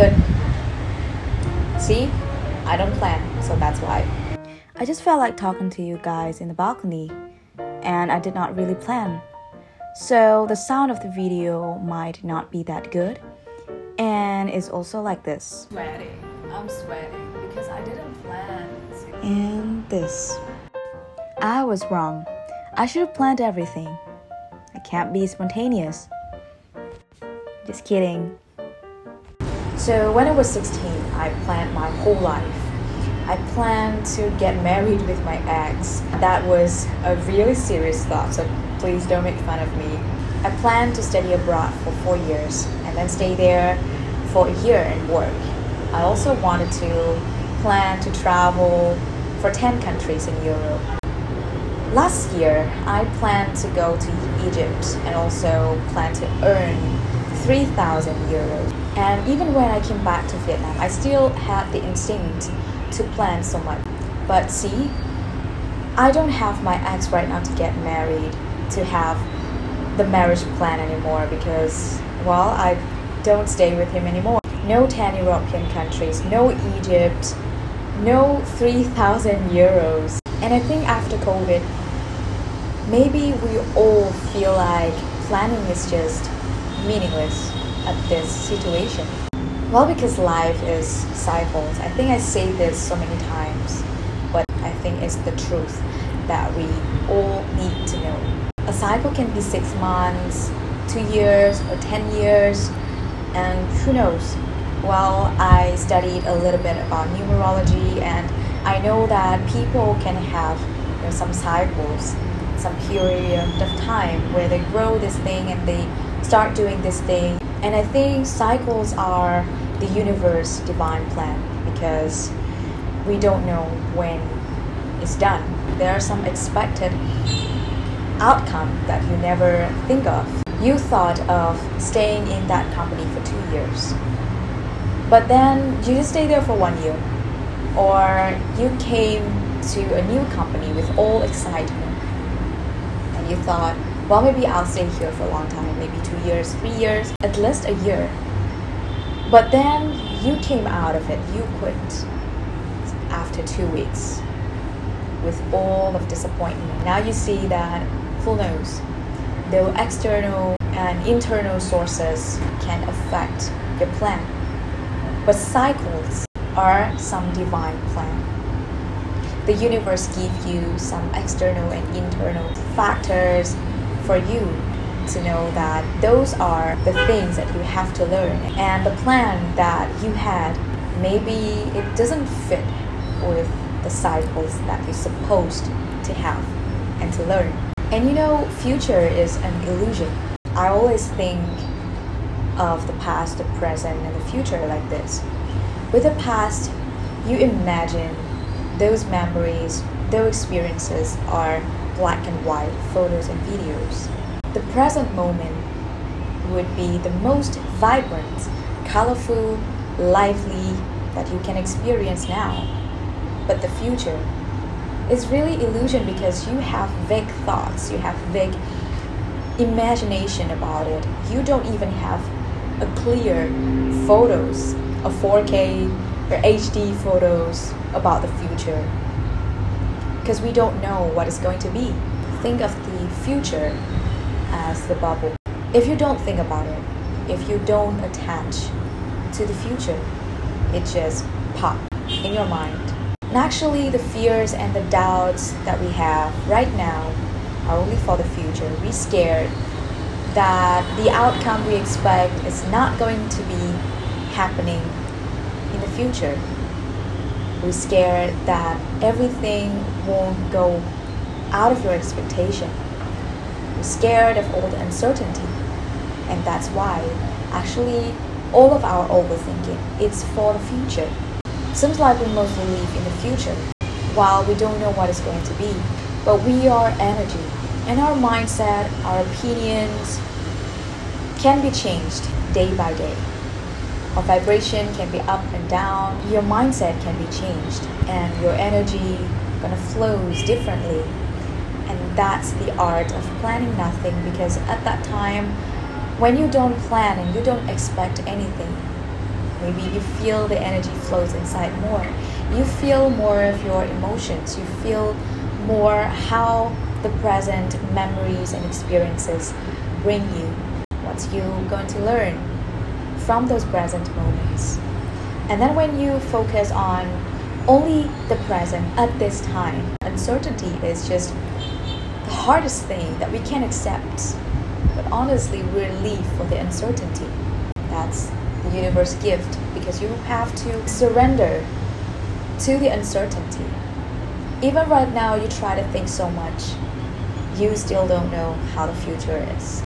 good. See, I don't plan, so that's why. I just felt like talking to you guys in the balcony, and I did not really plan. So the sound of the video might not be that good, and it's also like this. Sweating. I'm sweating because I didn't plan. And this. I was wrong. I should have planned everything. I can't be spontaneous. Just kidding. So when I was 16, I planned my whole life. I planned to get married with my ex. That was a really serious thought, so please don't make fun of me. I planned to study abroad for four years and then stay there for a year and work. I also wanted to plan to travel for 10 countries in Europe. Last year, I planned to go to Egypt and also plan to earn 3,000 euros. And even when I came back to Vietnam, I still had the instinct to plan so much. But see, I don't have my ex right now to get married, to have the marriage plan anymore because, well, I don't stay with him anymore. No 10 European countries, no Egypt, no 3,000 euros. And I think after COVID, maybe we all feel like planning is just meaningless at this situation. Well, because life is cycles. I think I say this so many times, but I think it's the truth that we all need to know. A cycle can be six months, two years, or 10 years, and who knows? Well, I studied a little bit about numerology, and I know that people can have you know, some cycles, some period of time where they grow this thing and they start doing this thing. And I think cycles are the universe divine plan because we don't know when it's done. There are some expected outcome that you never think of. You thought of staying in that company for two years but then you just stay there for one year. Or you came to a new company with all excitement and you thought, well, maybe I'll stay here for a long time, maybe two years, three years, at least a year. But then you came out of it, you quit after two weeks with all of disappointment. Now you see that, who knows, the external and internal sources can affect your plan but cycles are some divine plan. The universe gives you some external and internal factors for you to know that those are the things that you have to learn. And the plan that you had, maybe it doesn't fit with the cycles that you're supposed to have and to learn. And you know, future is an illusion. I always think of the past, the present, and the future like this. With the past, you imagine those memories, those experiences are black and white photos and videos. The present moment would be the most vibrant, colorful, lively that you can experience now. But the future is really illusion because you have vague thoughts, you have vague imagination about it. You don't even have a clear photos, a 4K or HD photos about the future. Because we don't know what it's going to be. Think of the future as the bubble. If you don't think about it, if you don't attach to the future, it just pop in your mind. And actually, the fears and the doubts that we have right now are only for the future. We're scared that the outcome we expect is not going to be happening in the future. We're scared that everything won't go out of your expectation. We're scared of all the uncertainty. And that's why actually all of our overthinking it's for the future. Seems like we mostly live in the future while we don't know what it's going to be. But we are energy and our mindset, our opinions can be changed day by day. Our vibration can be up and down. Your mindset can be changed, and your energy gonna flows differently. And that's the art of planning nothing because at that time, when you don't plan and you don't expect anything, Maybe you feel the energy flows inside more. You feel more of your emotions. You feel more how the present memories and experiences bring you. What you going to learn from those present moments. And then when you focus on only the present at this time, uncertainty is just the hardest thing that we can accept. But honestly, relief for the uncertainty. That's the universe gift because you have to surrender to the uncertainty. Even right now, you try to think so much, you still don't know how the future is.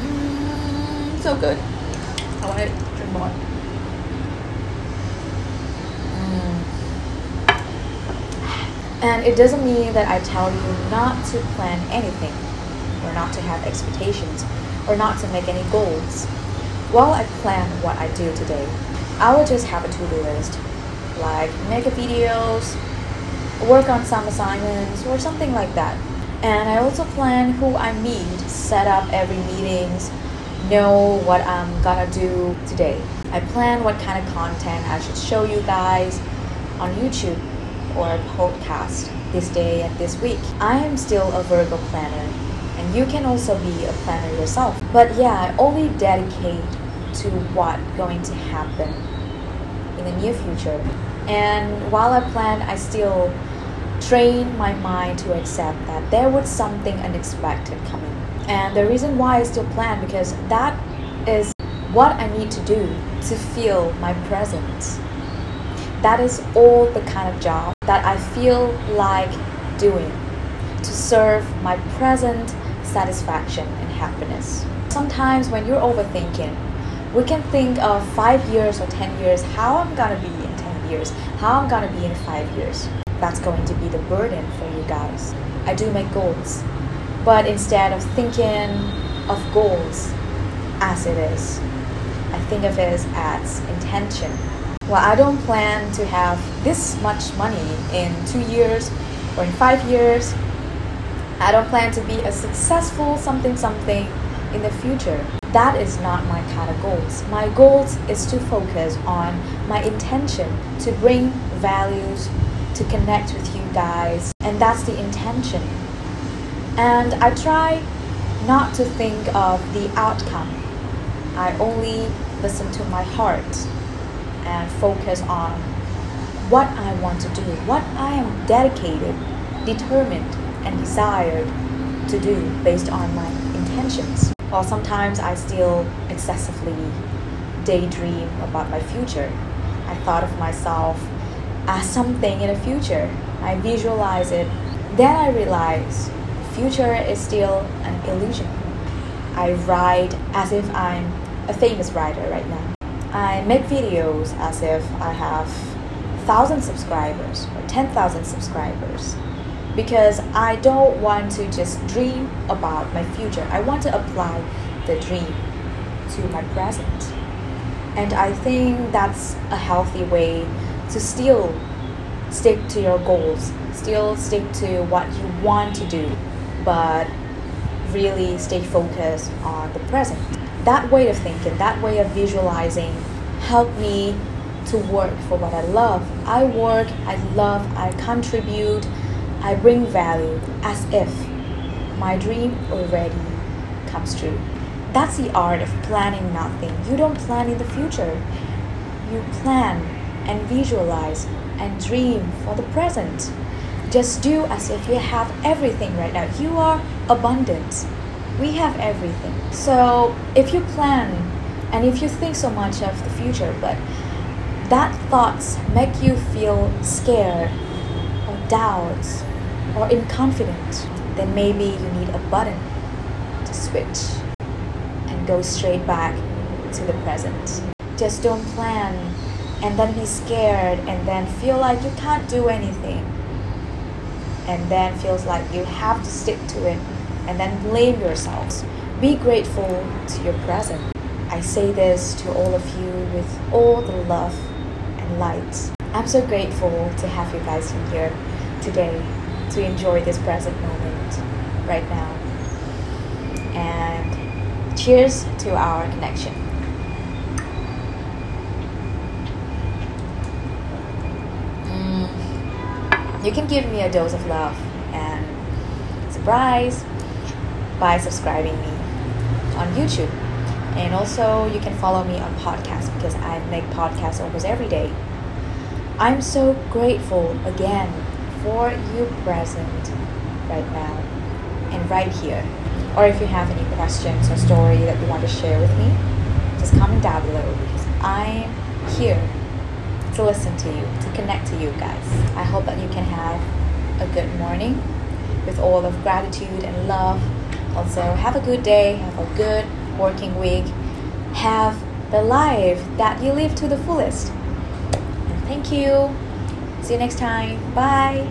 Mm, so good. I want to drink more. Mm. And it doesn't mean that I tell you not to plan anything, or not to have expectations, or not to make any goals. While I plan what I do today, I will just have a to-do list, like make videos, work on some assignments, or something like that. And I also plan who I meet, set up every meetings, know what I'm gonna do today. I plan what kind of content I should show you guys on YouTube or a podcast this day and this week. I am still a Virgo planner and you can also be a planner yourself. But yeah, I only dedicate to what going to happen in the near future. And while I plan, I still train my mind to accept that there was something unexpected coming. And the reason why I still plan because that is what I need to do to feel my presence. That is all the kind of job that I feel like doing to serve my present satisfaction and happiness. Sometimes when you're overthinking, we can think of five years or 10 years, how I'm gonna be in 10 years, how I'm gonna be in five years. That's going to be the burden for you guys. I do make goals, but instead of thinking of goals as it is, I think of it as intention. Well, I don't plan to have this much money in two years or in five years. I don't plan to be a successful something something in the future that is not my kind of goals. My goals is to focus on my intention to bring values, to connect with you guys, and that's the intention. And I try not to think of the outcome. I only listen to my heart and focus on what I want to do, what I am dedicated, determined, and desired to do based on my intentions. While sometimes I still excessively daydream about my future. I thought of myself as something in the future. I visualize it. Then I realize future is still an illusion. I write as if I'm a famous writer right now. I make videos as if I have 1,000 subscribers or 10,000 subscribers because I don't want to just dream about my future. I want to apply the dream to my present. And I think that's a healthy way to still stick to your goals, still stick to what you want to do, but really stay focused on the present. That way of thinking, that way of visualizing helped me to work for what I love. I work, I love, I contribute, I bring value as if my dream already comes true. That's the art of planning nothing. You don't plan in the future. You plan and visualize and dream for the present. Just do as if you have everything right now. You are abundant. We have everything. So if you plan and if you think so much of the future, but that thoughts make you feel scared or doubts or inconfident, then maybe you need a button to switch and go straight back to the present. Just don't plan and then be scared and then feel like you can't do anything and then feels like you have to stick to it and then blame yourselves. Be grateful to your present. I say this to all of you with all the love and light. I'm so grateful to have you guys in here today to enjoy this present moment right now. And Cheers to our connection. You can give me a dose of love and surprise by subscribing me on YouTube. And also, you can follow me on podcast because I make podcasts almost every day. I'm so grateful again for you present right now and right here. Or if you have any questions or story that you want to share with me, just comment down below because I'm here to listen to you, to connect to you guys. I hope that you can have a good morning with all of gratitude and love. Also, have a good day, have a good working week, have the life that you live to the fullest. And thank you. See you next time. Bye.